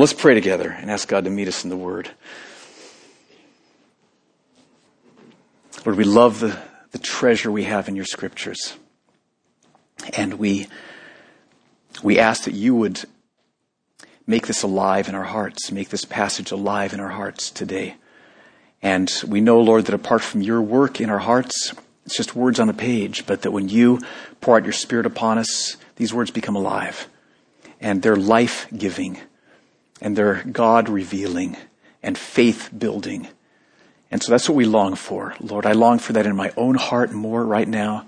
Let's pray together and ask God to meet us in the Word. Lord, we love the, the treasure we have in your scriptures. And we, we ask that you would make this alive in our hearts, make this passage alive in our hearts today. And we know, Lord, that apart from your work in our hearts, it's just words on a page, but that when you pour out your Spirit upon us, these words become alive. And they're life giving. And they're God revealing and faith building. And so that's what we long for. Lord, I long for that in my own heart more right now.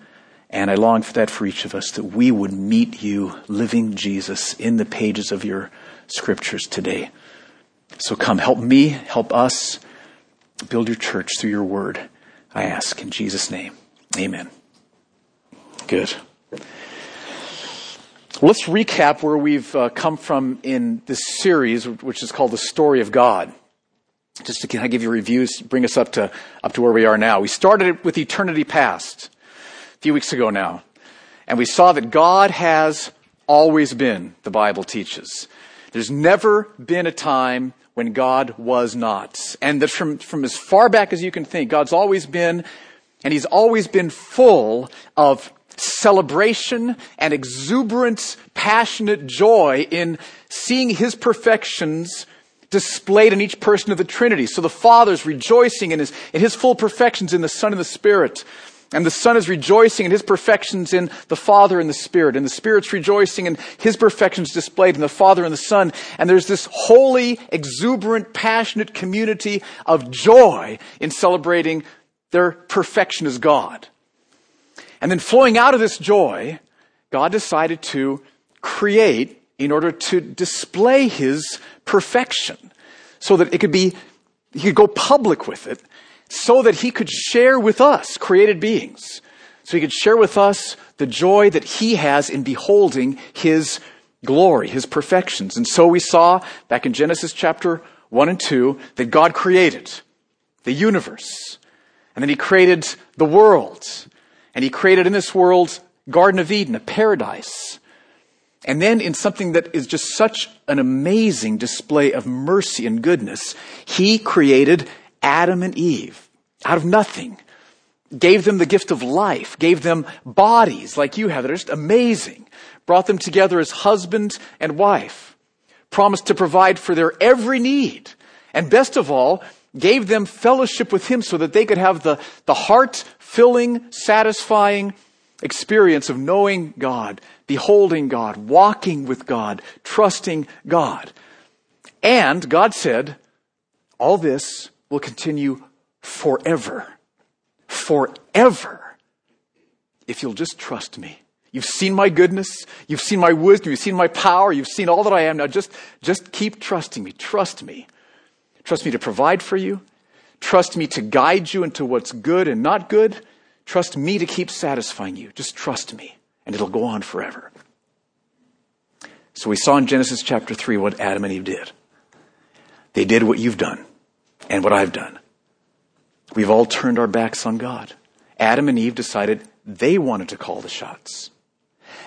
And I long for that for each of us, that we would meet you, living Jesus, in the pages of your scriptures today. So come, help me, help us build your church through your word, I ask in Jesus' name. Amen. Good. Let's recap where we've uh, come from in this series, which is called The Story of God. Just to kind of give you reviews, bring us up to, up to where we are now. We started it with eternity past a few weeks ago now. And we saw that God has always been, the Bible teaches. There's never been a time when God was not. And that from, from as far back as you can think, God's always been and he's always been full of celebration and exuberant, passionate joy in seeing his perfections displayed in each person of the Trinity. So the Father's rejoicing in his, in his full perfections in the Son and the Spirit. And the Son is rejoicing in his perfections in the Father and the Spirit. And the Spirit's rejoicing in his perfections displayed in the Father and the Son. And there's this holy, exuberant, passionate community of joy in celebrating their perfection as God. And then flowing out of this joy, God decided to create in order to display his perfection so that it could be, he could go public with it so that he could share with us, created beings. So he could share with us the joy that he has in beholding his glory, his perfections. And so we saw back in Genesis chapter 1 and 2 that God created the universe. And then he created the world. And he created in this world Garden of Eden, a paradise. And then in something that is just such an amazing display of mercy and goodness, he created Adam and Eve out of nothing. Gave them the gift of life, gave them bodies like you have that are just amazing. Brought them together as husband and wife. Promised to provide for their every need. And best of all, gave them fellowship with Him so that they could have the, the heart filling, satisfying experience of knowing God, beholding God, walking with God, trusting God. And God said, all this will continue forever. Forever. If you'll just trust me. You've seen my goodness. You've seen my wisdom. You've seen my power. You've seen all that I am. Now just, just keep trusting me. Trust me. Trust me to provide for you. Trust me to guide you into what's good and not good. Trust me to keep satisfying you. Just trust me, and it'll go on forever. So we saw in Genesis chapter 3 what Adam and Eve did. They did what you've done and what I've done. We've all turned our backs on God. Adam and Eve decided they wanted to call the shots.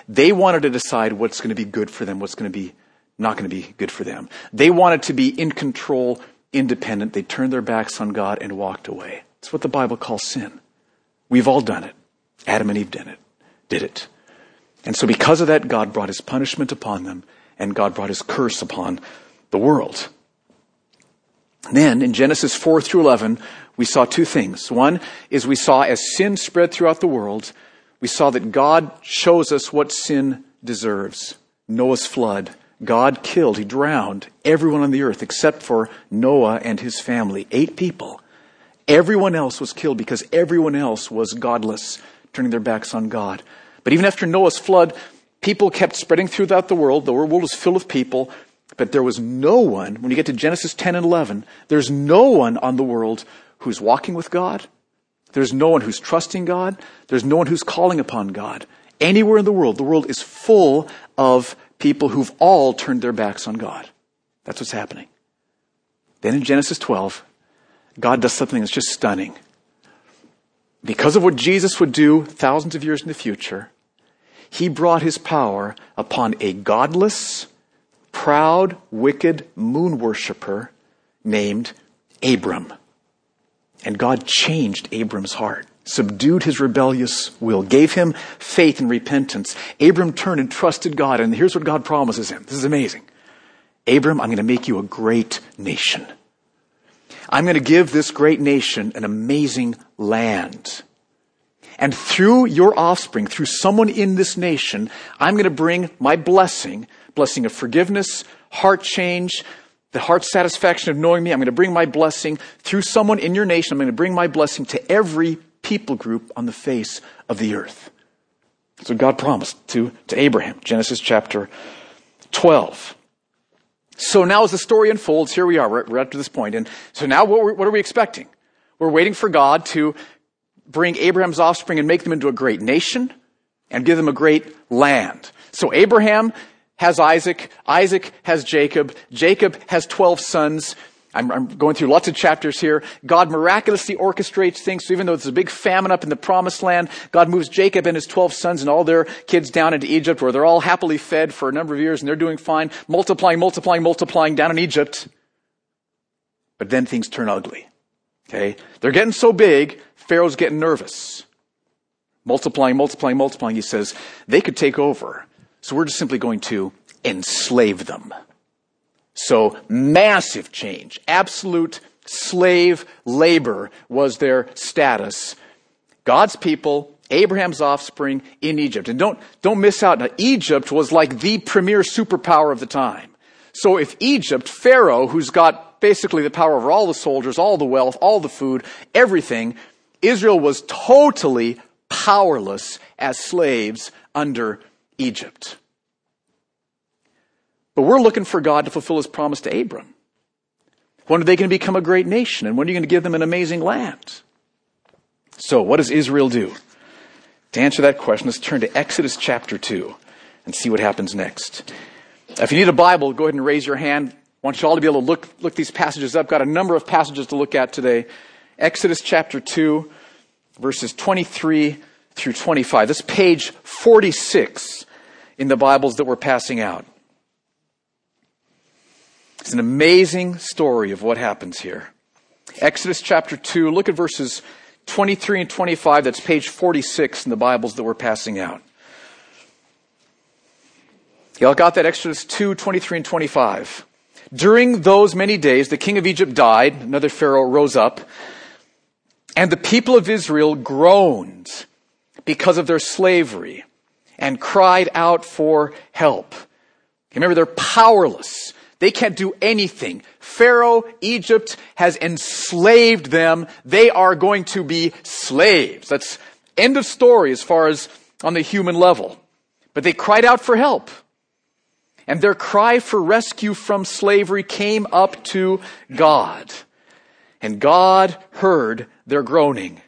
They wanted to decide what's going to be good for them, what's going to be not going to be good for them. They wanted to be in control, independent. They turned their backs on God and walked away. It's what the Bible calls sin. We've all done it. Adam and Eve did it. Did it. And so because of that, God brought his punishment upon them and God brought his curse upon the world. Then in Genesis 4 through 11, we saw two things. One is we saw as sin spread throughout the world, we saw that God shows us what sin deserves. Noah's flood. God killed, he drowned everyone on the earth except for Noah and his family. Eight people. Everyone else was killed because everyone else was godless, turning their backs on God. But even after Noah's flood, people kept spreading throughout the world. The world was full of people, but there was no one, when you get to Genesis 10 and 11, there's no one on the world who's walking with God. There's no one who's trusting God. There's no one who's calling upon God. Anywhere in the world, the world is full of people who've all turned their backs on God. That's what's happening. Then in Genesis 12, God does something that's just stunning. Because of what Jesus would do thousands of years in the future, he brought his power upon a godless, proud, wicked moon worshiper named Abram. And God changed Abram's heart, subdued his rebellious will, gave him faith and repentance. Abram turned and trusted God, and here's what God promises him. This is amazing. Abram, I'm going to make you a great nation. I'm going to give this great nation an amazing land. And through your offspring, through someone in this nation, I'm going to bring my blessing, blessing of forgiveness, heart change, the heart satisfaction of knowing me. I'm going to bring my blessing through someone in your nation. I'm going to bring my blessing to every people group on the face of the earth. So God promised to, to Abraham, Genesis chapter 12. So now as the story unfolds, here we are, we're, up to this point. And so now what, what are we expecting? We're waiting for God to bring Abraham's offspring and make them into a great nation and give them a great land. So Abraham has Isaac. Isaac has Jacob. Jacob has 12 sons. I'm, I'm, going through lots of chapters here. God miraculously orchestrates things. So even though there's a big famine up in the promised land, God moves Jacob and his 12 sons and all their kids down into Egypt where they're all happily fed for a number of years and they're doing fine, multiplying, multiplying, multiplying down in Egypt. But then things turn ugly. Okay? They're getting so big, Pharaoh's getting nervous. Multiplying, multiplying, multiplying. He says, they could take over. So we're just simply going to enslave them. So massive change. Absolute slave labor was their status. God's people, Abraham's offspring in Egypt. And don't, don't miss out. Now, Egypt was like the premier superpower of the time. So if Egypt, Pharaoh, who's got basically the power over all the soldiers, all the wealth, all the food, everything, Israel was totally powerless as slaves under Egypt. But we're looking for God to fulfill his promise to Abram. When are they going to become a great nation? And when are you going to give them an amazing land? So, what does Israel do? To answer that question, let's turn to Exodus chapter 2 and see what happens next. If you need a Bible, go ahead and raise your hand. I want you all to be able to look, look these passages up. Got a number of passages to look at today. Exodus chapter 2, verses 23 through 25. This page 46 in the Bibles that we're passing out. It's an amazing story of what happens here. Exodus chapter 2, look at verses 23 and 25. That's page 46 in the Bibles that we're passing out. Y'all got that? Exodus 2, 23 and 25. During those many days, the king of Egypt died. Another Pharaoh rose up. And the people of Israel groaned because of their slavery and cried out for help. Remember, they're powerless. They can't do anything. Pharaoh, Egypt has enslaved them. They are going to be slaves. That's end of story as far as on the human level. But they cried out for help. And their cry for rescue from slavery came up to God. And God heard their groaning.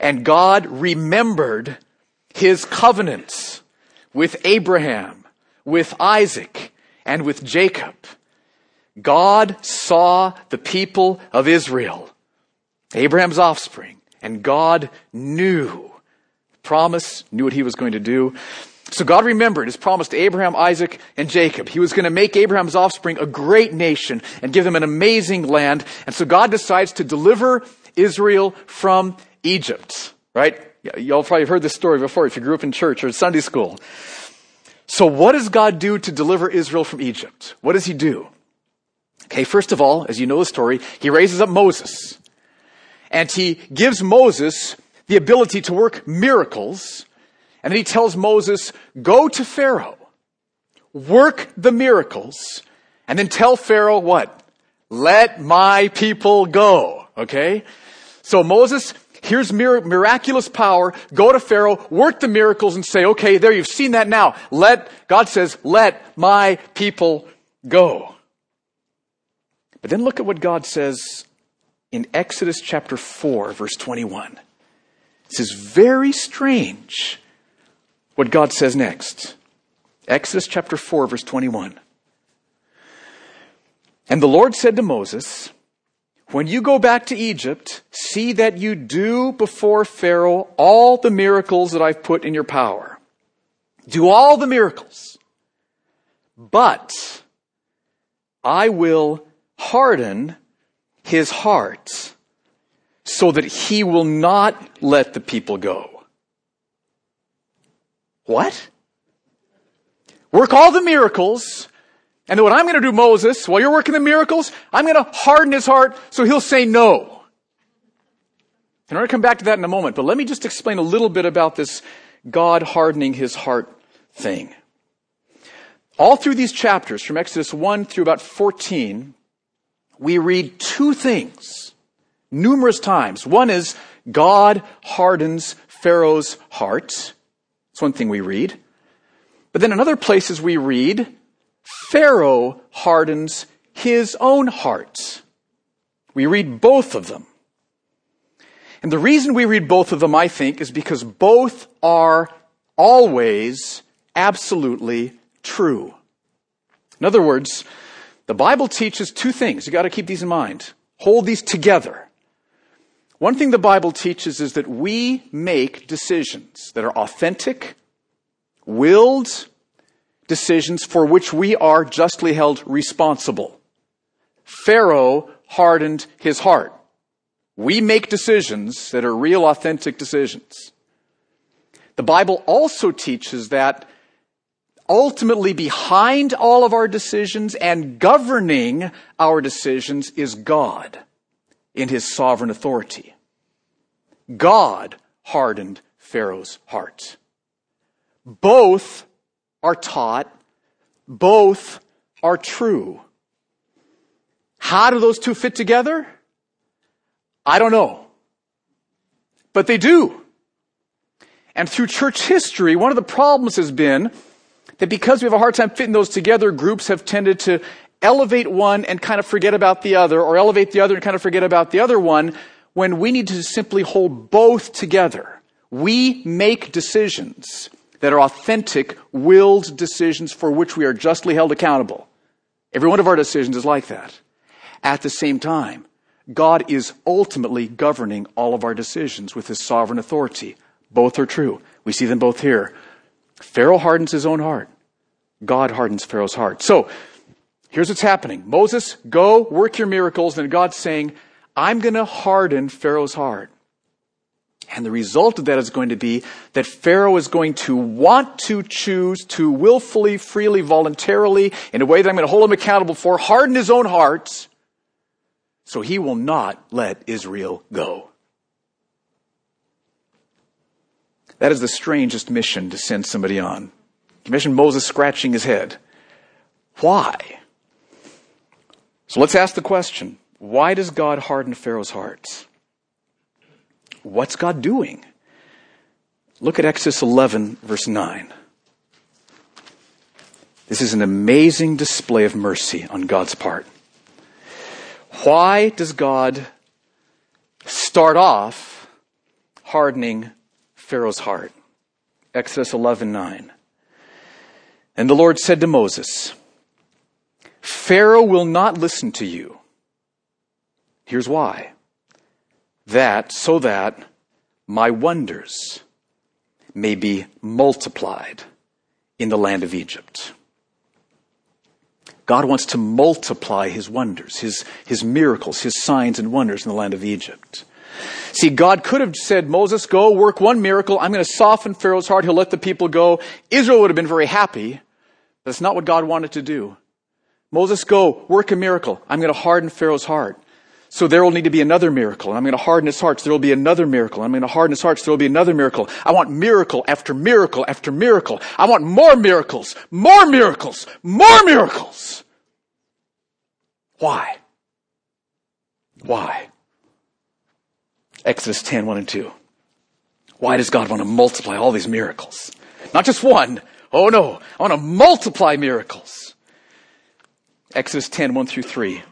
And God remembered his covenants with Abraham, with Isaac, and with Jacob. God saw the people of Israel, Abraham's offspring, and God knew, promise, knew what he was going to do. So God remembered his promise to Abraham, Isaac, and Jacob. He was going to make Abraham's offspring a great nation and give them an amazing land. And so God decides to deliver Israel from Egypt, right? Y'all probably heard this story before if you grew up in church or Sunday school. So what does God do to deliver Israel from Egypt? What does he do? Okay, first of all, as you know the story, he raises up Moses. And he gives Moses the ability to work miracles. And then he tells Moses, go to Pharaoh, work the miracles, and then tell Pharaoh what? Let my people go. Okay? So Moses Here's miraculous power. Go to Pharaoh, work the miracles and say, okay, there, you've seen that now. Let, God says, let my people go. But then look at what God says in Exodus chapter 4, verse 21. This is very strange what God says next. Exodus chapter 4, verse 21. And the Lord said to Moses, when you go back to Egypt, see that you do before Pharaoh all the miracles that I've put in your power. Do all the miracles. But I will harden his heart so that he will not let the people go. What? Work all the miracles. And what I'm going to do, Moses, while you're working the miracles, I'm going to harden his heart so he'll say no. And I'm going to come back to that in a moment, but let me just explain a little bit about this God hardening his heart thing. All through these chapters, from Exodus 1 through about 14, we read two things numerous times. One is God hardens Pharaoh's heart. That's one thing we read. But then in other places we read, Pharaoh hardens his own heart. We read both of them. And the reason we read both of them, I think, is because both are always absolutely true. In other words, the Bible teaches two things. You gotta keep these in mind. Hold these together. One thing the Bible teaches is that we make decisions that are authentic, willed decisions for which we are justly held responsible. Pharaoh hardened his heart. We make decisions that are real, authentic decisions. The Bible also teaches that ultimately behind all of our decisions and governing our decisions is God in his sovereign authority. God hardened Pharaoh's heart. Both are taught, both are true. How do those two fit together? I don't know. But they do. And through church history, one of the problems has been that because we have a hard time fitting those together, groups have tended to elevate one and kind of forget about the other, or elevate the other and kind of forget about the other one, when we need to simply hold both together. We make decisions that are authentic, willed decisions for which we are justly held accountable. Every one of our decisions is like that. At the same time, God is ultimately governing all of our decisions with his sovereign authority. Both are true. We see them both here. Pharaoh hardens his own heart. God hardens Pharaoh's heart. So, here's what's happening. Moses, go work your miracles. And God's saying, I'm going to harden Pharaoh's heart. And the result of that is going to be that Pharaoh is going to want to choose to willfully, freely, voluntarily, in a way that I'm going to hold him accountable for, harden his own heart, so he will not let Israel go. That is the strangest mission to send somebody on. Commission Moses scratching his head. Why? So let's ask the question why does God harden Pharaoh's hearts? What's God doing? Look at Exodus 11, verse 9. This is an amazing display of mercy on God's part. Why does God start off hardening Pharaoh's heart? Exodus 11, 9. And the Lord said to Moses, Pharaoh will not listen to you. Here's why. That, so that my wonders may be multiplied in the land of Egypt. God wants to multiply his wonders, his, his miracles, his signs and wonders in the land of Egypt. See, God could have said, Moses, go work one miracle. I'm going to soften Pharaoh's heart. He'll let the people go. Israel would have been very happy. That's not what God wanted to do. Moses, go work a miracle. I'm going to harden Pharaoh's heart. So there will need to be another miracle. And I'm going to harden his heart. So there will be another miracle. I'm going to harden his heart. So there will be another miracle. I want miracle after miracle after miracle. I want more miracles, more miracles, more miracles. Why? Why? Exodus 10, 1 and 2. Why does God want to multiply all these miracles? Not just one. Oh no, I want to multiply miracles. Exodus 10, 1 through 3.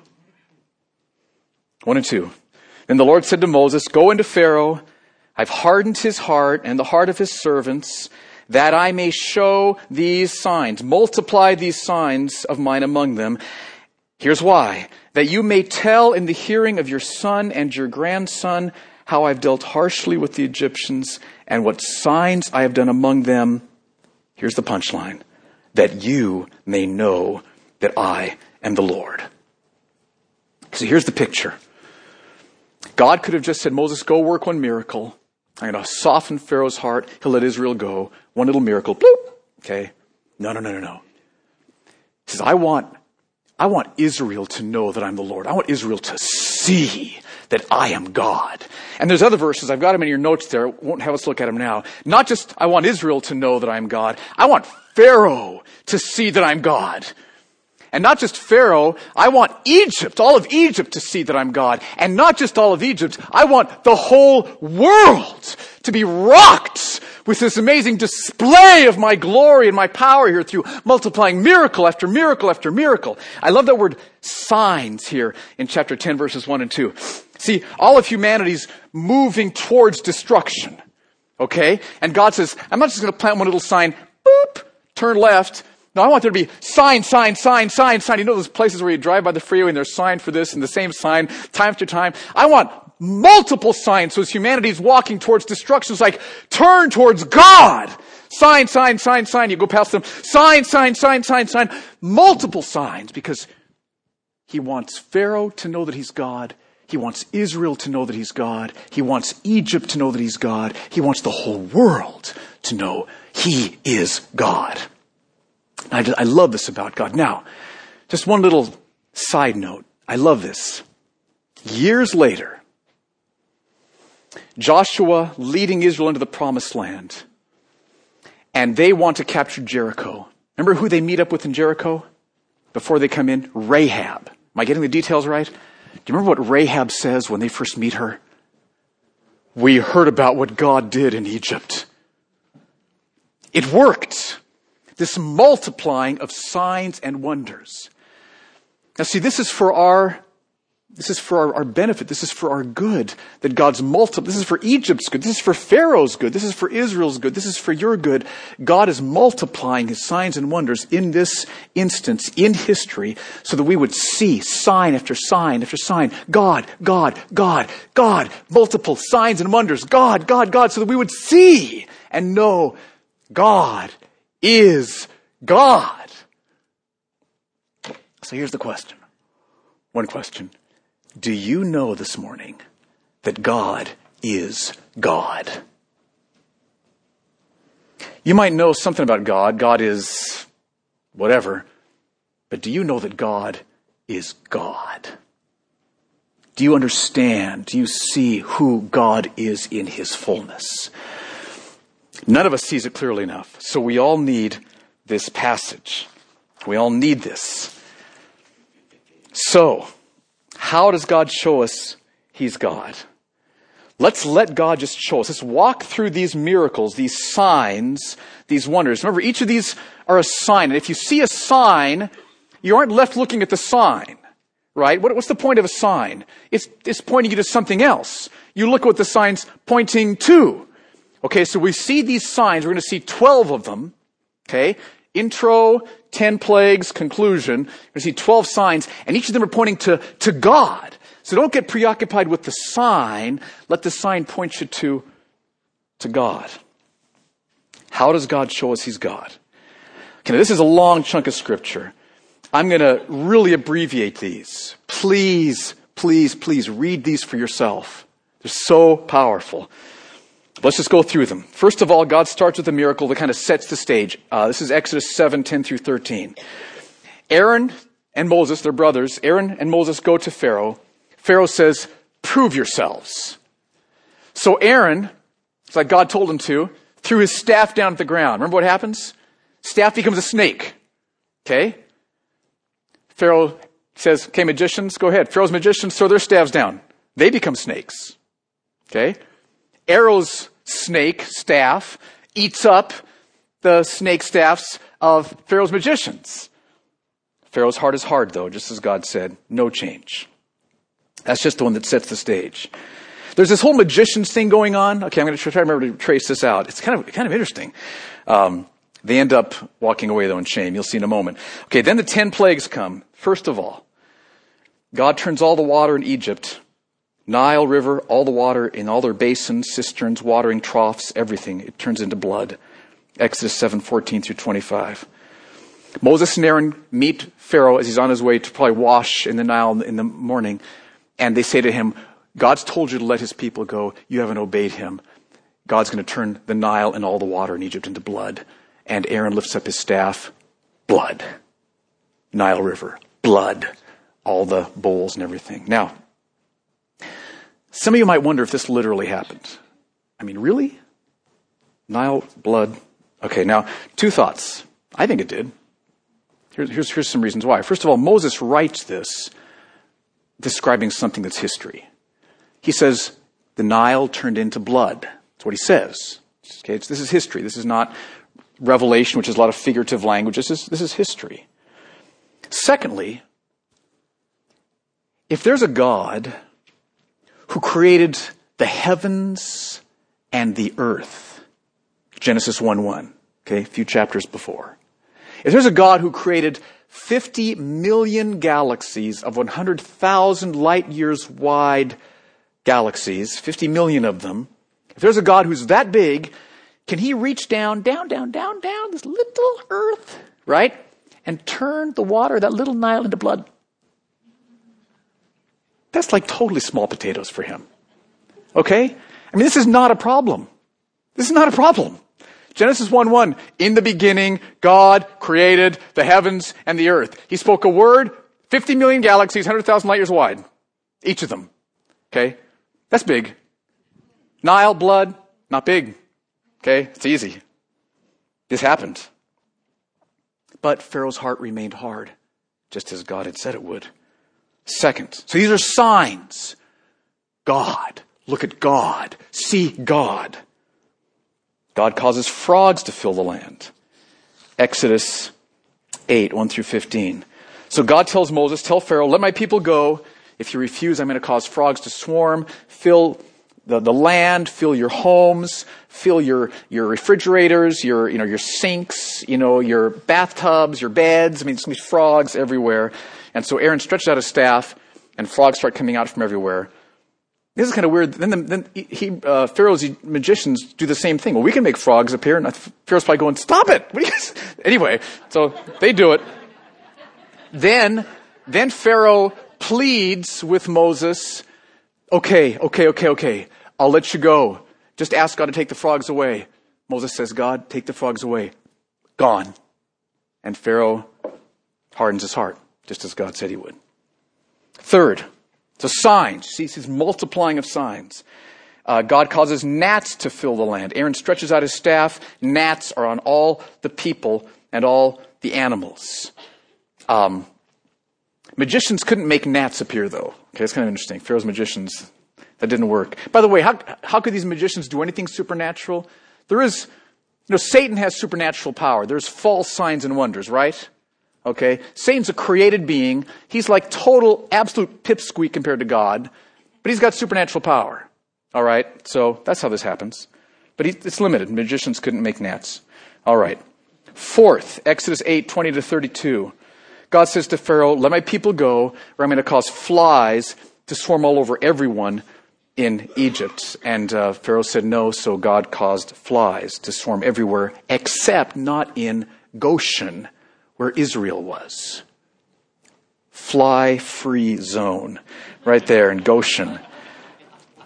1 and 2. Then the Lord said to Moses, Go into Pharaoh. I've hardened his heart and the heart of his servants, that I may show these signs, multiply these signs of mine among them. Here's why. That you may tell in the hearing of your son and your grandson how I've dealt harshly with the Egyptians and what signs I have done among them. Here's the punchline. That you may know that I am the Lord. So here's the picture. God could have just said, Moses, go work one miracle. I'm going to soften Pharaoh's heart. He'll let Israel go. One little miracle. Bloop. Okay. No, no, no, no, no. He says, I want, I want Israel to know that I'm the Lord. I want Israel to see that I am God. And there's other verses. I've got them in your notes there. Won't have us look at them now. Not just I want Israel to know that I'm God. I want Pharaoh to see that I'm God. And not just Pharaoh, I want Egypt, all of Egypt to see that I'm God. And not just all of Egypt, I want the whole world to be rocked with this amazing display of my glory and my power here through multiplying miracle after miracle after miracle. I love that word signs here in chapter 10 verses 1 and 2. See, all of humanity's moving towards destruction. Okay? And God says, I'm not just going to plant one little sign, boop, turn left, no, I want there to be sign, sign, sign, sign, sign. You know those places where you drive by the freeway and there's sign for this and the same sign time after time? I want multiple signs. So as humanity is walking towards destruction, it's like turn towards God. Sign, sign, sign, sign. You go past them. Sign, sign, sign, sign, sign. Multiple signs because he wants Pharaoh to know that he's God. He wants Israel to know that he's God. He wants Egypt to know that he's God. He wants the whole world to know he is God. I, I love this about God. Now, just one little side note. I love this. Years later, Joshua leading Israel into the promised land, and they want to capture Jericho. Remember who they meet up with in Jericho before they come in? Rahab. Am I getting the details right? Do you remember what Rahab says when they first meet her? We heard about what God did in Egypt. It worked this multiplying of signs and wonders. Now see, this is for our, this is for our, our, benefit. This is for our good. That God's multiple, this is for Egypt's good. This is for Pharaoh's good. This is for Israel's good. This is for your good. God is multiplying his signs and wonders in this instance, in history, so that we would see sign after sign after sign. God, God, God, God, multiple signs and wonders. God, God, God, so that we would see and know God is God. So here's the question. One question. Do you know this morning that God is God? You might know something about God. God is whatever. But do you know that God is God? Do you understand? Do you see who God is in his fullness? None of us sees it clearly enough. So we all need this passage. We all need this. So, how does God show us He's God? Let's let God just show us. Let's walk through these miracles, these signs, these wonders. Remember, each of these are a sign. And if you see a sign, you aren't left looking at the sign, right? What, what's the point of a sign? It's, it's pointing you to something else. You look at what the sign's pointing to. Okay, so we see these signs. We're going to see 12 of them. Okay, intro, 10 plagues, conclusion. We're going to see 12 signs, and each of them are pointing to, to God. So don't get preoccupied with the sign. Let the sign point you to, to God. How does God show us He's God? Okay, this is a long chunk of scripture. I'm going to really abbreviate these. Please, please, please read these for yourself. They're so powerful. Let's just go through them. First of all, God starts with a miracle that kind of sets the stage. Uh, this is Exodus 7, 10 through 13. Aaron and Moses, they're brothers, Aaron and Moses go to Pharaoh. Pharaoh says, prove yourselves. So Aaron, it's like God told him to, threw his staff down at the ground. Remember what happens? Staff becomes a snake. Okay? Pharaoh says, okay, magicians, go ahead. Pharaoh's magicians throw their staffs down. They become snakes. Okay? Aaron's snake staff eats up the snake staffs of Pharaoh's magicians. Pharaoh's heart is hard, though, just as God said. No change. That's just the one that sets the stage. There's this whole magicians thing going on. Okay, I'm going to try to remember to trace this out. It's kind of kind of interesting. Um, they end up walking away though in shame. You'll see in a moment. Okay, then the ten plagues come. First of all, God turns all the water in Egypt Nile River, all the water in all their basins, cisterns, watering troughs, everything, it turns into blood. Exodus 7, 14 through 25. Moses and Aaron meet Pharaoh as he's on his way to probably wash in the Nile in the morning. And they say to him, God's told you to let his people go. You haven't obeyed him. God's going to turn the Nile and all the water in Egypt into blood. And Aaron lifts up his staff. Blood. Nile River. Blood. All the bowls and everything. Now, some of you might wonder if this literally happened. I mean, really? Nile, blood. Okay, now, two thoughts. I think it did. Here's, here's, here's some reasons why. First of all, Moses writes this describing something that's history. He says, the Nile turned into blood. That's what he says. Okay, this is history. This is not revelation, which is a lot of figurative language. This is, this is history. Secondly, if there's a God who created the heavens and the earth, Genesis 1 1, okay, a few chapters before. If there's a God who created 50 million galaxies of 100,000 light years wide galaxies, 50 million of them, if there's a God who's that big, can he reach down, down, down, down, down this little earth, right? And turn the water, that little Nile, into blood? That's like totally small potatoes for him. Okay? I mean, this is not a problem. This is not a problem. Genesis 1 1. In the beginning, God created the heavens and the earth. He spoke a word, 50 million galaxies, 100,000 light years wide. Each of them. Okay? That's big. Nile, blood, not big. Okay? It's easy. This happened. But Pharaoh's heart remained hard, just as God had said it would. Second, so these are signs. God. Look at God. See God. God causes frogs to fill the land. Exodus 8, 1 through 15. So God tells Moses, Tell Pharaoh, let my people go. If you refuse, I'm going to cause frogs to swarm, fill the, the land, fill your homes, fill your, your refrigerators, your, you know, your sinks, you know, your bathtubs, your beds. I mean, it's going to be frogs everywhere. And so Aaron stretches out his staff, and frogs start coming out from everywhere. This is kind of weird. Then, the, then he, uh, Pharaoh's magicians do the same thing. Well, we can make frogs appear, and Pharaoh's probably going, "Stop it!" anyway, so they do it. Then, then Pharaoh pleads with Moses, "Okay, okay, okay, okay. I'll let you go. Just ask God to take the frogs away." Moses says, "God, take the frogs away." Gone. And Pharaoh hardens his heart, just as God said he would. Third, so signs. See, he's multiplying of signs. Uh, God causes gnats to fill the land. Aaron stretches out his staff. Gnats are on all the people and all the animals. Um, magicians couldn't make gnats appear, though. Okay, it's kind of interesting. Pharaoh's magicians, that didn't work. By the way, how, how could these magicians do anything supernatural? There is, you know, Satan has supernatural power. There's false signs and wonders, right? Okay? Satan's a created being. He's like total, absolute pipsqueak compared to God, but he's got supernatural power. All right? So that's how this happens. But he, it's limited. Magicians couldn't make gnats. All right. Fourth, Exodus 8, 20 to 32. God says to Pharaoh, Let my people go, or I'm going to cause flies to swarm all over everyone in Egypt. And uh, Pharaoh said no, so God caused flies to swarm everywhere, except not in Goshen where Israel was. Fly free zone right there in Goshen.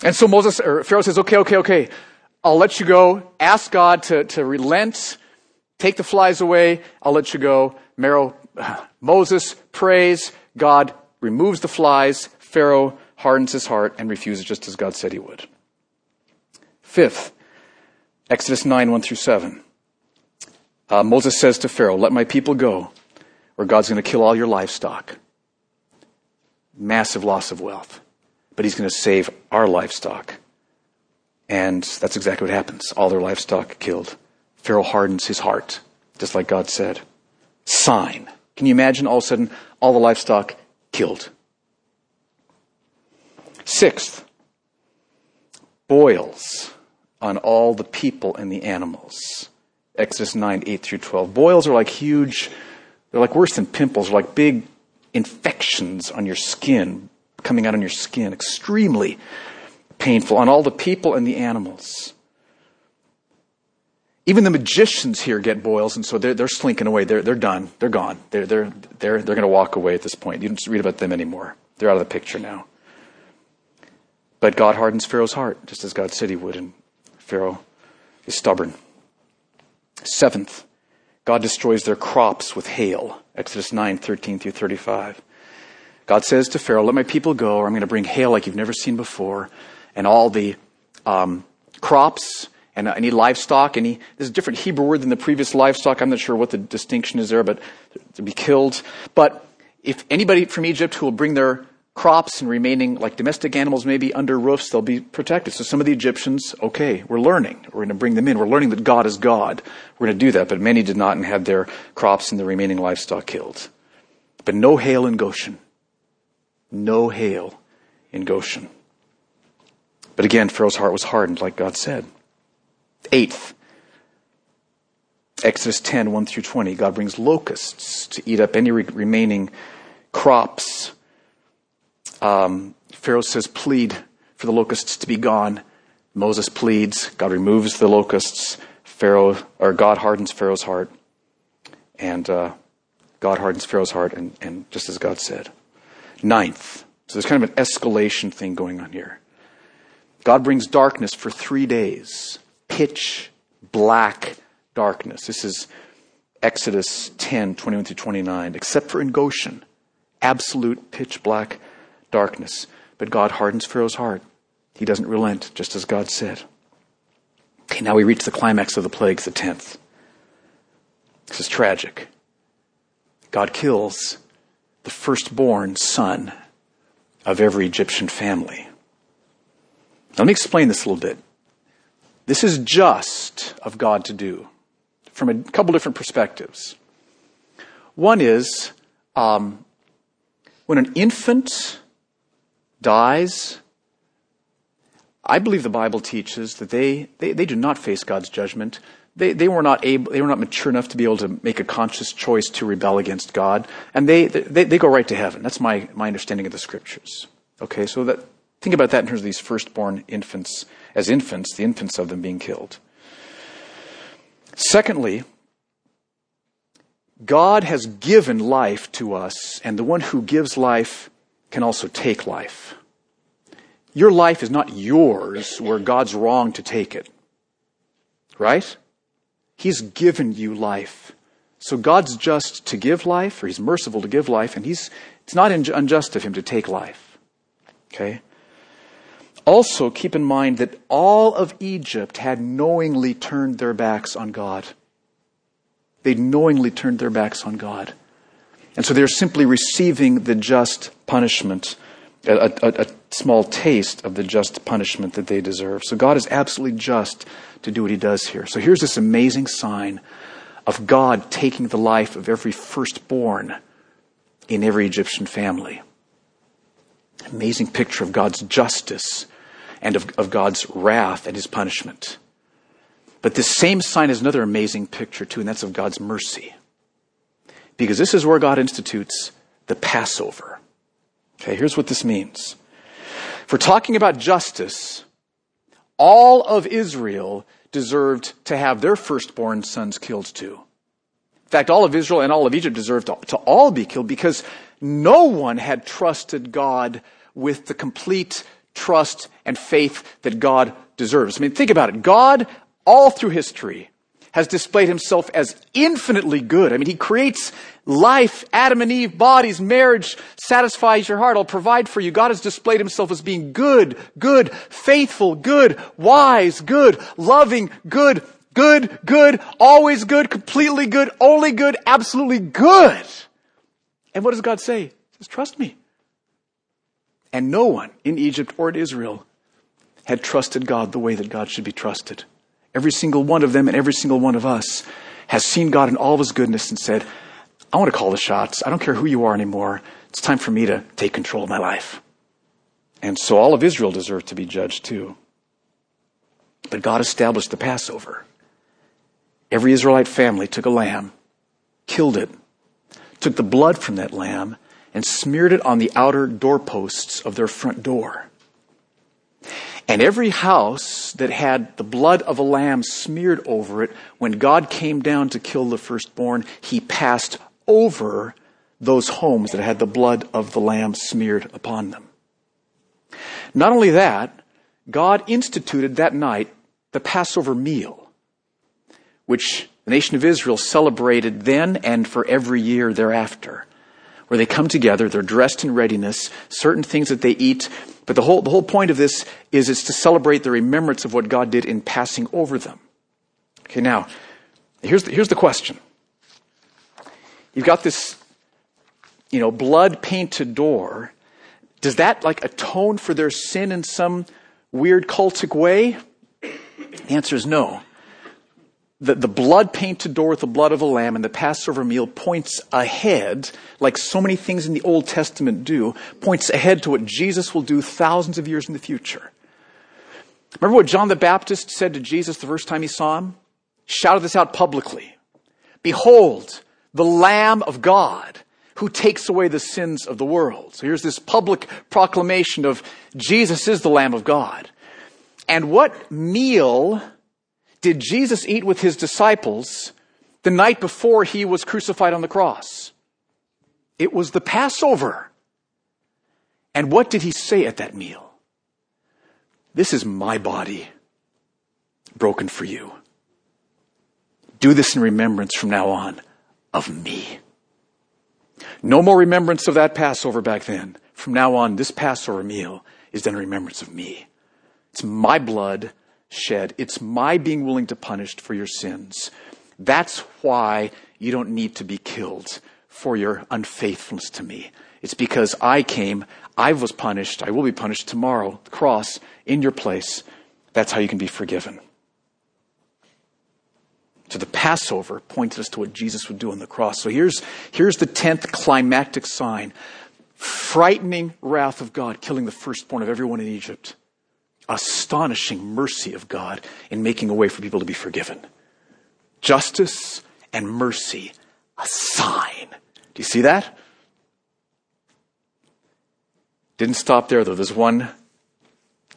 And so Moses, or Pharaoh says, okay, okay, okay, I'll let you go. Ask God to, to relent, take the flies away. I'll let you go. Mero, Moses prays. God removes the flies. Pharaoh hardens his heart and refuses just as God said he would. Fifth, Exodus 9, 1 through 7 uh, Moses says to Pharaoh, Let my people go, or God's going to kill all your livestock. Massive loss of wealth. But he's going to save our livestock. And that's exactly what happens. All their livestock killed. Pharaoh hardens his heart, just like God said. Sign. Can you imagine all of a sudden all the livestock killed? Sixth, boils on all the people and the animals. Exodus 9, 8 through 12. Boils are like huge, they're like worse than pimples, they're like big infections on your skin, coming out on your skin, extremely painful on all the people and the animals. even the magicians here get boils, and so they're, they're slinking away. They're, they're done. They're gone. They're, they're, they're, they're going to walk away at this point. You don't read about them anymore. They're out of the picture now. But God hardens Pharaoh's heart, just as God said he would, and Pharaoh is stubborn. Seventh, God destroys their crops with hail. Exodus 9, 13 through 35. God says to Pharaoh, let my people go, or I'm going to bring hail like you've never seen before, and all the um, crops and any livestock, any, this is a different Hebrew word than the previous livestock. I'm not sure what the distinction is there, but to be killed. But if anybody from Egypt who will bring their crops and remaining, like domestic animals, maybe under roofs, they'll be protected. So some of the Egyptians, okay, we're learning. We're going to bring them in. We're learning that God is God. We're going to do that. But many did not and had their crops and the remaining livestock killed. But no hail in Goshen. No hail in Goshen. But again, Pharaoh's heart was hardened, like God said. Eighth, Exodus 10, 1 through 20, God brings locusts to eat up any re- remaining crops. Um, Pharaoh says, plead for the locusts to be gone. Moses pleads. God removes the locusts. Pharaoh, or God hardens Pharaoh's heart. And uh, God hardens Pharaoh's heart, and, and just as God said. Ninth, so there's kind of an escalation thing going on here. God brings darkness for three days pitch black darkness. This is Exodus 10, 21 through 29, except for in Goshen, absolute pitch black darkness. But God hardens Pharaoh's heart. He doesn't relent, just as God said. Okay, now we reach the climax of the plagues, the tenth. This is tragic. God kills the firstborn son of every Egyptian family. Let me explain this a little bit. This is just of God to do from a couple different perspectives. One is um, when an infant dies, I believe the Bible teaches that they, they, they do not face God's judgment. They, they were not able, they were not mature enough to be able to make a conscious choice to rebel against God. And they, they, they go right to heaven. That's my, my understanding of the scriptures. Okay, so that, think about that in terms of these firstborn infants as infants, the infants of them being killed. Secondly, God has given life to us, and the one who gives life can also take life. Your life is not yours where God's wrong to take it. Right? He's given you life. So God's just to give life, or He's merciful to give life, and He's, it's not unjust of Him to take life. Okay? Also, keep in mind that all of Egypt had knowingly turned their backs on God. They knowingly turned their backs on God. And so they're simply receiving the just punishment, a, a, a, small taste of the just punishment that they deserve. So God is absolutely just to do what he does here. So here's this amazing sign of God taking the life of every firstborn in every Egyptian family. Amazing picture of God's justice and of, of God's wrath and his punishment. But this same sign is another amazing picture too, and that's of God's mercy. Because this is where God institutes the Passover. Okay, here's what this means. For talking about justice, all of Israel deserved to have their firstborn sons killed too. In fact, all of Israel and all of Egypt deserved to, all be killed because no one had trusted God with the complete trust, and faith that God deserves. I mean, think about it. God, all through history, has displayed himself as infinitely good. I mean, he creates life, Adam and Eve, bodies, marriage, satisfies your heart, I'll provide for you. God has displayed himself as being good, good, faithful, good, wise, good, loving, good, good, good, always good, completely good, only good, absolutely good. And what does God say? He says, trust me. And no one in Egypt or in Israel had trusted God the way that God should be trusted. Every single one of them and every single one of us has seen God in all of his goodness and said, I want to call the shots. I don't care who you are anymore. It's time for me to take control of my life. And so all of Israel deserved to be judged too. But God established the Passover. Every Israelite family took a lamb, killed it, took the blood from that lamb, and smeared it on the outer doorposts of their front door. And every house that had the blood of a lamb smeared over it, when God came down to kill the firstborn, he passed over those homes that had the blood of the lamb smeared upon them. Not only that, God instituted that night the Passover meal, which the nation of Israel celebrated then and for every year thereafter, where they come together, they're dressed in readiness, certain things that they eat, but the whole, the whole point of this is it's to celebrate the remembrance of what God did in passing over them. Okay, now, here's the, here's the question. You've got this, you know, blood painted door. Does that like atone for their sin in some weird cultic way? The answer is no the, the blood painted door with the blood of a lamb and the Passover meal points ahead, like so many things in the Old Testament do, points ahead to what Jesus will do thousands of years in the future. Remember what John the Baptist said to Jesus the first time he saw him? Shouted this out publicly. Behold, the Lamb of God who takes away the sins of the world. So here's this public proclamation of Jesus is the Lamb of God. And what meal did Jesus eat with his disciples the night before he was crucified on the cross? It was the Passover. And what did he say at that meal? This is my body broken for you. Do this in remembrance from now on of me. No more remembrance of that Passover back then. From now on, this Passover meal is then a remembrance of me. It's my blood shed. It's my being willing to punish for your sins. That's why you don't need to be killed for your unfaithfulness to me. It's because I came, I was punished, I will be punished tomorrow, the cross, in your place. That's how you can be forgiven. So the Passover pointed us to what Jesus would do on the cross. So here's, here's the tenth climactic sign. Frightening wrath of God, killing the firstborn of everyone in Egypt astonishing mercy of God in making a way for people to be forgiven. Justice and mercy, a sign. Do you see that? Didn't stop there though. There's one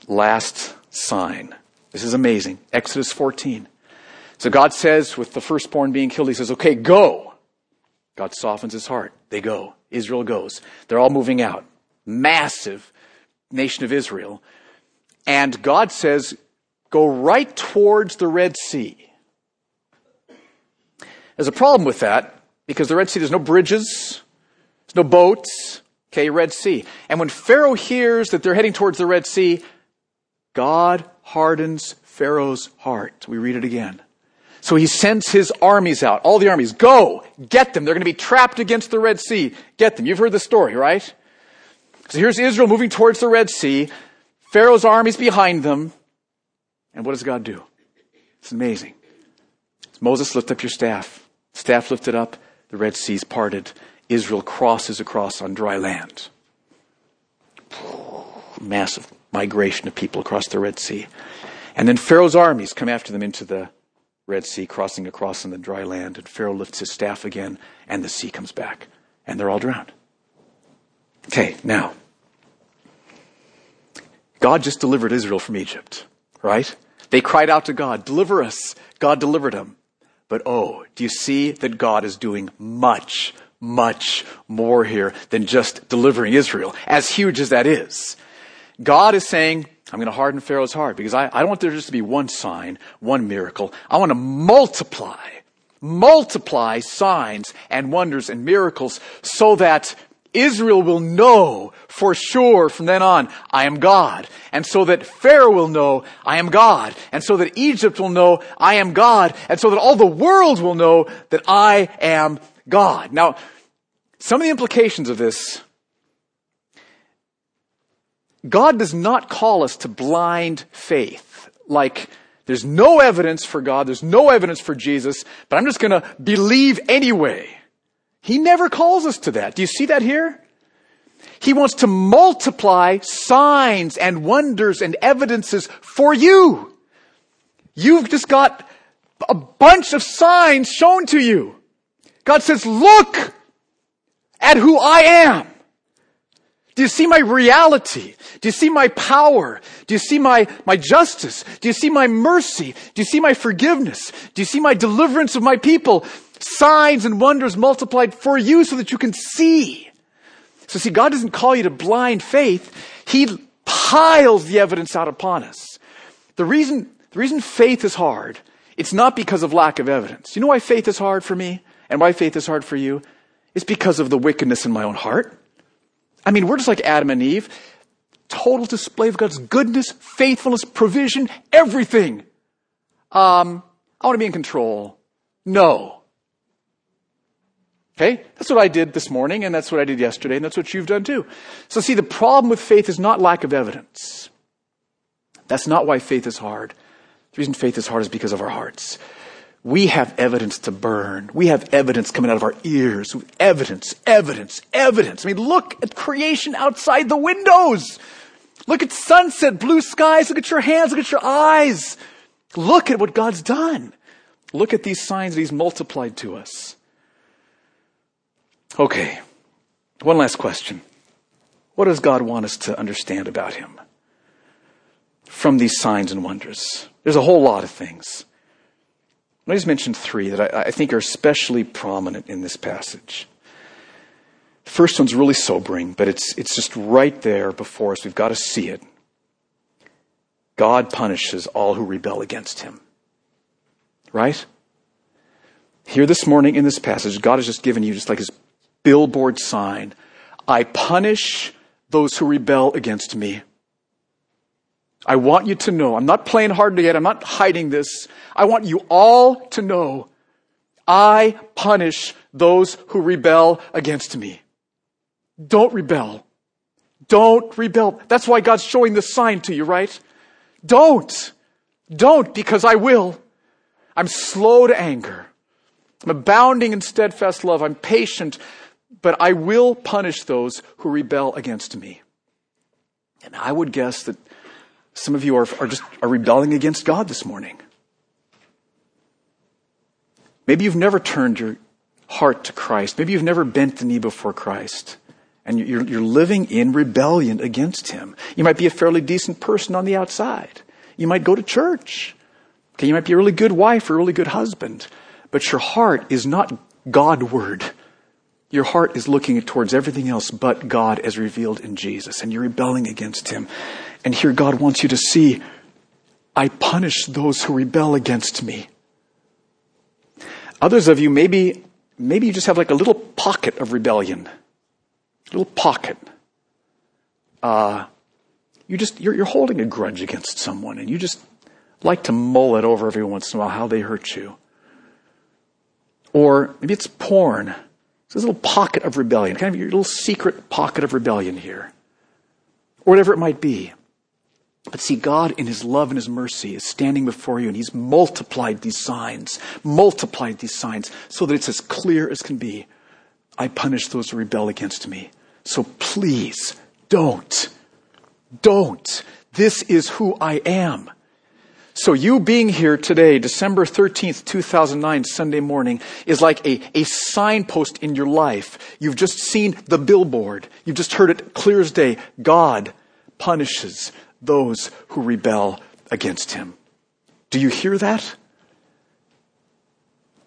last sign. This is amazing. Exodus 14. So God says, with the firstborn being killed, He says, okay, go. God softens his heart. They go. Israel goes. They're all moving out. Massive nation of Israel. And God says, go right towards the Red Sea. There's a problem with that because the Red Sea, there's no bridges, there's no boats. Okay, Red Sea. And when Pharaoh hears that they're heading towards the Red Sea, God hardens Pharaoh's heart. We read it again. So he sends his armies out, all the armies, go, get them. They're going to be trapped against the Red Sea. Get them. You've heard the story, right? So here's Israel moving towards the Red Sea. Pharaoh's armies behind them. And what does God do? It's amazing. Moses, lift up your staff. Staff lifted up, the Red Sea's parted. Israel crosses across on dry land. Massive migration of people across the Red Sea. And then Pharaoh's armies come after them into the Red Sea, crossing across on the dry land. And Pharaoh lifts his staff again, and the sea comes back. And they're all drowned. Okay, now, God just delivered Israel from Egypt, right? They cried out to God, deliver us. God delivered them. But oh, do you see that God is doing much, much more here than just delivering Israel, as huge as that is? God is saying, I'm going to harden Pharaoh's heart because I, I don't want there just to be one sign, one miracle. I want to multiply, multiply signs and wonders and miracles so that Israel will know for sure from then on, I am God. And so that Pharaoh will know, I am God. And so that Egypt will know, I am God. And so that all the world will know that I am God. Now, some of the implications of this, God does not call us to blind faith. Like, there's no evidence for God, there's no evidence for Jesus, but I'm just gonna believe anyway. He never calls us to that. Do you see that here? He wants to multiply signs and wonders and evidences for you. You've just got a bunch of signs shown to you. God says, look at who I am. Do you see my reality? Do you see my power? Do you see my, my justice? Do you see my mercy? Do you see my forgiveness? Do you see my deliverance of my people? Signs and wonders multiplied for you so that you can see. So see, God doesn't call you to blind faith. He piles the evidence out upon us. The reason, the reason faith is hard, it's not because of lack of evidence. You know why faith is hard for me and why faith is hard for you? It's because of the wickedness in my own heart. I mean, we're just like Adam and Eve. Total display of God's goodness, faithfulness, provision, everything. Um, I want to be in control. No. Okay? That's what I did this morning, and that's what I did yesterday, and that's what you've done too. So see, the problem with faith is not lack of evidence. That's not why faith is hard. The reason faith is hard is because of our hearts we have evidence to burn. We have evidence coming out of our ears. Evidence, evidence, evidence. I mean, look at creation outside the windows. Look at sunset, blue skies. Look at your hands. Look at your eyes. Look at what God's done. Look at these signs that He's multiplied to us. Okay. One last question. What does God want us to understand about Him from these signs and wonders? There's a whole lot of things. I just mentioned three that I, I think are especially prominent in this passage. The first one's really sobering, but it's, it's just right there before us. We've got to see it. God punishes all who rebel against him. Right? Here this morning in this passage, God has just given you just like his billboard sign I punish those who rebel against me. I want you to know, I'm not playing hard to get, I'm not hiding this. I want you all to know I punish those who rebel against me. Don't rebel. Don't rebel. That's why God's showing this sign to you, right? Don't. Don't because I will. I'm slow to anger. I'm abounding in steadfast love. I'm patient, but I will punish those who rebel against me. And I would guess that some of you are, are just are rebelling against God this morning. Maybe you've never turned your heart to Christ. Maybe you've never bent the knee before Christ. And you're, you're living in rebellion against Him. You might be a fairly decent person on the outside. You might go to church. Okay, you might be a really good wife or a really good husband. But your heart is not Godward. Your heart is looking towards everything else but God as revealed in Jesus. And you're rebelling against Him. And here God wants you to see, I punish those who rebel against me. Others of you, maybe, maybe you just have like a little pocket of rebellion. A little pocket. Uh, you just, you're, you're holding a grudge against someone and you just like to mull it over every once in a while how they hurt you. Or maybe it's porn. It's a little pocket of rebellion, kind of your little secret pocket of rebellion here. Or whatever it might be. But see, God in His love and His mercy is standing before you and He's multiplied these signs, multiplied these signs so that it's as clear as can be. I punish those who rebel against me. So please don't. Don't. This is who I am. So you being here today, December 13th, 2009, Sunday morning, is like a, a signpost in your life. You've just seen the billboard. You've just heard it clear as day. God punishes those who rebel against him. Do you hear that?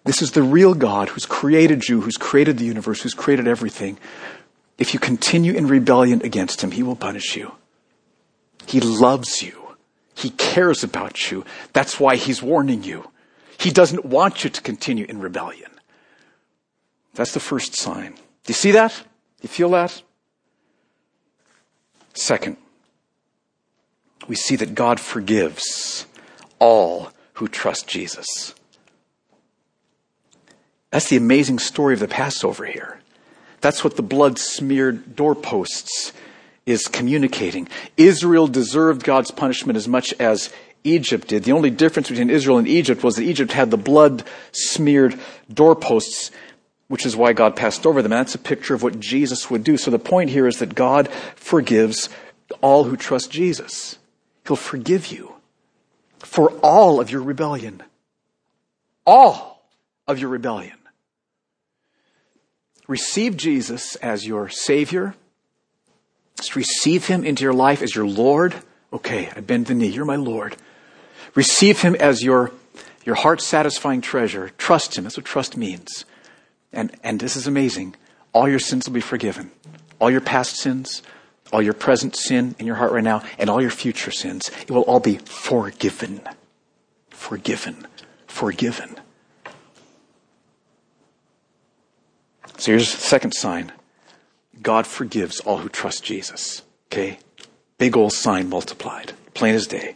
This is the real God who's created you, who's created the universe, who's created everything. If you continue in rebellion against him, he will punish you. He loves you. He cares about you. That's why he's warning you. He doesn't want you to continue in rebellion. That's the first sign. Do you see that? Do you feel that? Second, we see that God forgives all who trust Jesus. That's the amazing story of the Passover here. That's what the blood smeared doorposts is communicating. Israel deserved God's punishment as much as Egypt did. The only difference between Israel and Egypt was that Egypt had the blood smeared doorposts, which is why God passed over them. And that's a picture of what Jesus would do. So the point here is that God forgives all who trust Jesus. He'll forgive you for all of your rebellion. All of your rebellion. Receive Jesus as your Savior, Just receive him into your life as your Lord. Okay, I bend the knee. You're my Lord. Receive him as your, your heart satisfying treasure. Trust him. That's what trust means. And, and this is amazing. All your sins will be forgiven. All your past sins, all your present sin in your heart right now, and all your future sins. It will all be forgiven. Forgiven. Forgiven. So here's the second sign God forgives all who trust Jesus. Okay? Big old sign multiplied. Plain as day.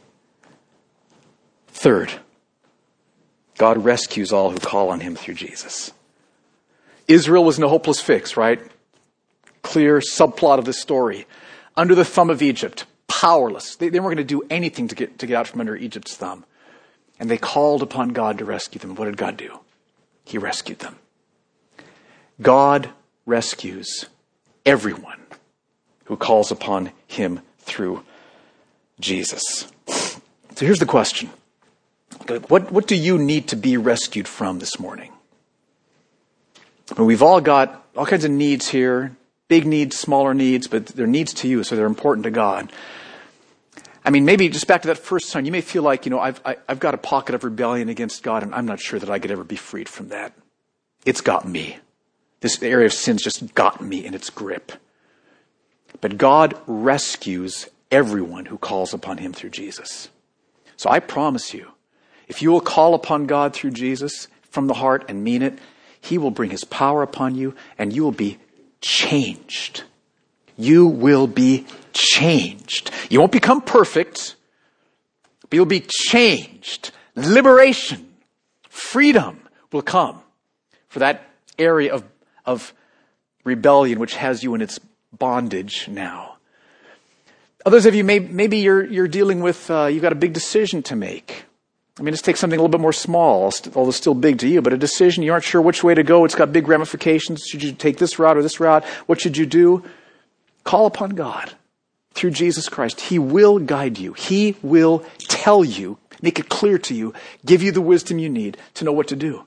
Third, God rescues all who call on him through Jesus. Israel was in a hopeless fix, right? Clear subplot of the story. Under the thumb of Egypt, powerless. They, they weren't going to do anything to get, to get out from under Egypt's thumb. And they called upon God to rescue them. What did God do? He rescued them. God rescues everyone who calls upon him through Jesus. So here's the question. What, what do you need to be rescued from this morning? We've all got all kinds of needs here, big needs, smaller needs, but they're needs to you, so they're important to God. I mean, maybe just back to that first sign, you may feel like, you know, I've, I, have i have got a pocket of rebellion against God, and I'm not sure that I could ever be freed from that. It's got me. This area of sin's just got me in its grip. But God rescues everyone who calls upon him through Jesus. So I promise you, if you will call upon God through Jesus from the heart and mean it, he will bring his power upon you and you will be changed. You will be changed. You won't become perfect, but you'll be changed. Liberation, freedom will come for that area of, of rebellion which has you in its bondage now. Others of you, may, maybe you're, you're dealing with, uh, you've got a big decision to make. I mean, let's take something a little bit more small, although still big to you, but a decision, you aren't sure which way to go. It's got big ramifications. Should you take this route or this route? What should you do? Call upon God through Jesus Christ. He will guide you. He will tell you, make it clear to you, give you the wisdom you need to know what to do.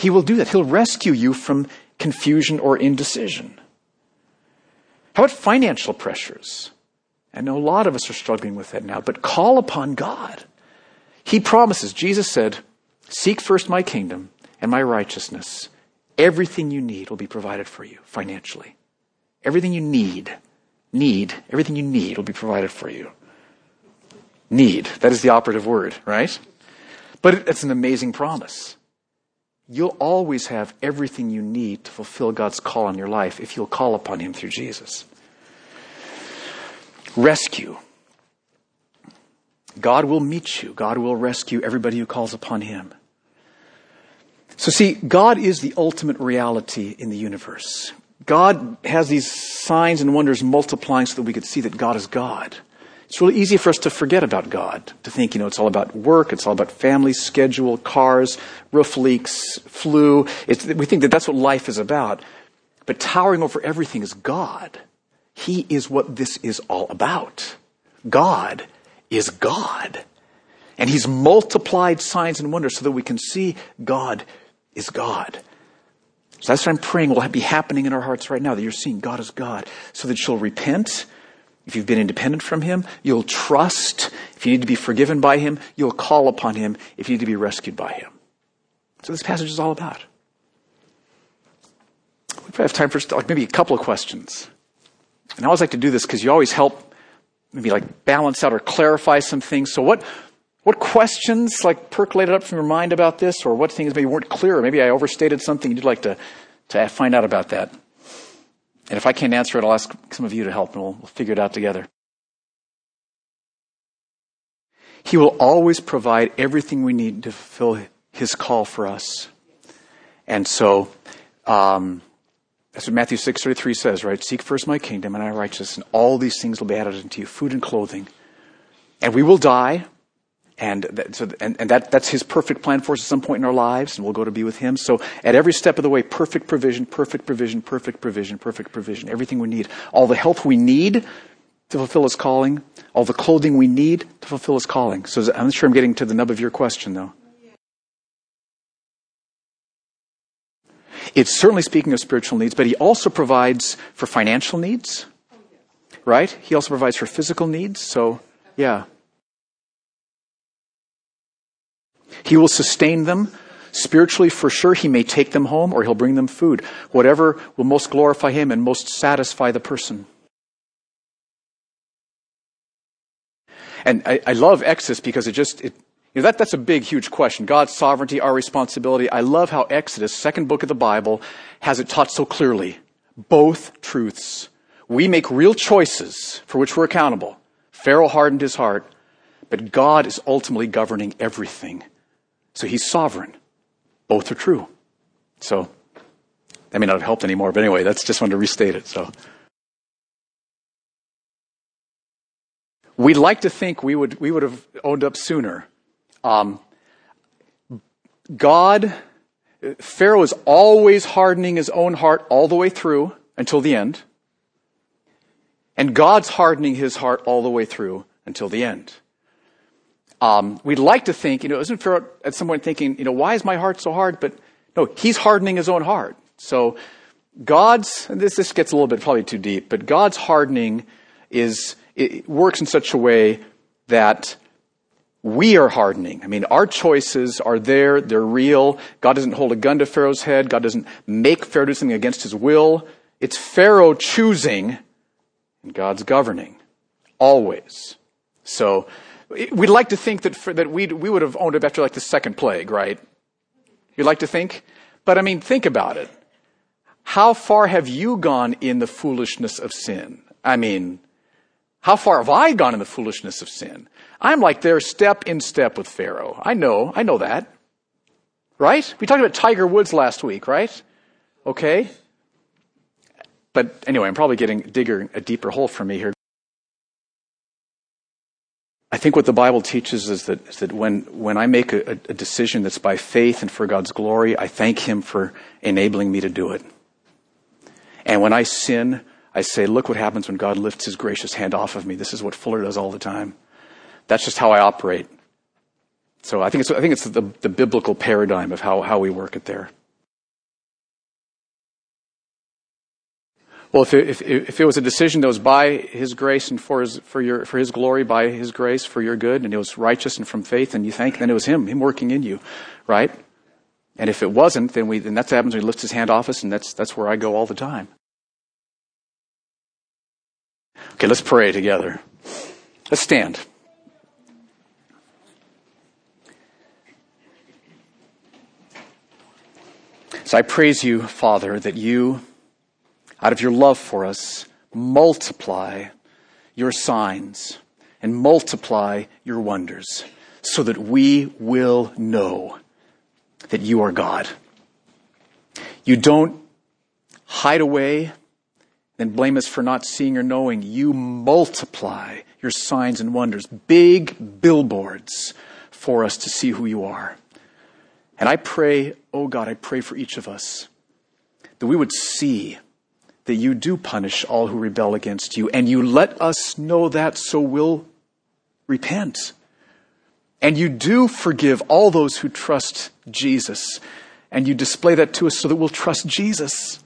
He will do that. He'll rescue you from confusion or indecision. How about financial pressures? I know a lot of us are struggling with that now, but call upon God. He promises, Jesus said, Seek first my kingdom and my righteousness. Everything you need will be provided for you financially. Everything you need, need, everything you need will be provided for you. Need. That is the operative word, right? But it's an amazing promise. You'll always have everything you need to fulfill God's call on your life if you'll call upon Him through Jesus. Rescue. God will meet you. God will rescue everybody who calls upon Him. So see, God is the ultimate reality in the universe. God has these signs and wonders multiplying so that we could see that God is God. It's really easy for us to forget about God, to think, you know, it's all about work, it's all about family, schedule, cars, roof leaks, flu. It's, we think that that's what life is about. But towering over everything is God. He is what this is all about. God is God. And He's multiplied signs and wonders so that we can see God is God. So that's what I'm praying will be happening in our hearts right now, that you're seeing God is God, so that you'll repent, if you've been independent from Him, you'll trust. If you need to be forgiven by Him, you'll call upon Him if you need to be rescued by Him. So this passage is all about. We probably have time for like maybe a couple of questions. And I always like to do this because you always help maybe like balance out or clarify some things. So what, what questions like percolated up from your mind about this or what things maybe weren't clear? Maybe I overstated something you'd like to, to find out about that. And if I can't answer it, I'll ask some of you to help and we'll, we'll figure it out together. He will always provide everything we need to fulfill His call for us. And so, um, that's what Matthew 6.33 says, right? Seek first my kingdom and my righteousness, and all these things will be added unto you, food and clothing. And we will die, and, that, so, and, and that, that's his perfect plan for us at some point in our lives, and we'll go to be with him. So at every step of the way, perfect provision, perfect provision, perfect provision, perfect provision, everything we need. All the health we need to fulfill his calling, all the clothing we need to fulfill his calling. So I'm not sure I'm getting to the nub of your question, though. It's certainly speaking of spiritual needs, but he also provides for financial needs. right? He also provides for physical needs. So, yeah. He will sustain them spiritually for sure. He may take them home or he'll bring them food. Whatever will most glorify him and most satisfy the person. And I, I love Exodus because it just, it, you know, that, that's a big, huge question. God's sovereignty, our responsibility. I love how Exodus, second book of the Bible, has it taught so clearly. Both truths. We make real choices for which we're accountable. Pharaoh hardened his heart, but God is ultimately governing everything. So he's sovereign. Both are true. So, that may not have helped anymore, but anyway, that's just wanted to restate it, so. We'd like to think we would, we would have owned up sooner. Um, God, Pharaoh is always hardening his own heart all the way through until the end. And God's hardening his heart all the way through until the end. Um, we'd like to think, you know, isn't Pharaoh at some point thinking, you know, why is my heart so hard? But no, he's hardening his own heart. So God's, this, this gets a little bit probably too deep, but God's hardening is it works in such a way that we are hardening. I mean, our choices are there, they're real. God doesn't hold a gun to Pharaoh's head. God doesn't make Pharaoh do something against his will. It's Pharaoh choosing and God's governing. Always. So, we'd like to think that, for, that we we would have owned it after like the second plague, right? You'd like to think? But I mean, think about it. How far have you gone in the foolishness of sin? I mean, how far have I gone in the foolishness of sin? I'm like there step in step with Pharaoh. I know, I know that. Right? We talked about Tiger Woods last week, right? Okay? But anyway, I'm probably getting digging a deeper hole for me here. I think what the Bible teaches is that, is that when, when I make a, a decision that's by faith and for God's glory, I thank Him for enabling me to do it. And when I sin, I say, look what happens when God lifts his gracious hand off of me. This is what Fuller does all the time. That's just how I operate. So I think it's, I think it's the, the biblical paradigm of how, how we work it there. Well, if it, if, if it was a decision that was by His grace and for His, for your, for His glory, by His grace, for your good, and it was righteous and from faith, and you thank, then it was Him, Him working in you, right? And if it wasn't, then we, then that's what happens when He lifts His hand off us, and that's, that's where I go all the time. Okay, let's pray together. Let's stand. So I praise you, Father, that you, out of your love for us, multiply your signs and multiply your wonders so that we will know that you are God. You don't hide away and blame us for not seeing or knowing. You multiply your signs and wonders, big billboards for us to see who you are. And I pray, oh God, I pray for each of us that we would see that you do punish all who rebel against you, and you let us know that so we'll repent. And you do forgive all those who trust Jesus, and you display that to us so that we'll trust Jesus.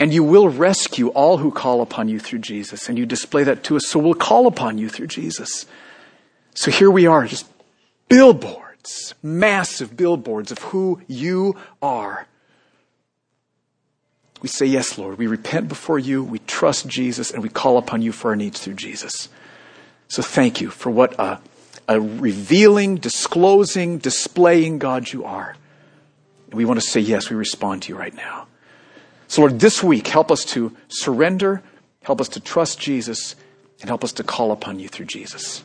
And you will rescue all who call upon you through Jesus. And you display that to us, so we'll call upon you through Jesus. So here we are, just billboards, massive billboards of who you are. We say, Yes, Lord. We repent before you, we trust Jesus, and we call upon you for our needs through Jesus. So thank you for what a, a revealing, disclosing, displaying God you are. And we want to say, Yes, we respond to you right now. So, Lord, this week, help us to surrender, help us to trust Jesus, and help us to call upon you through Jesus.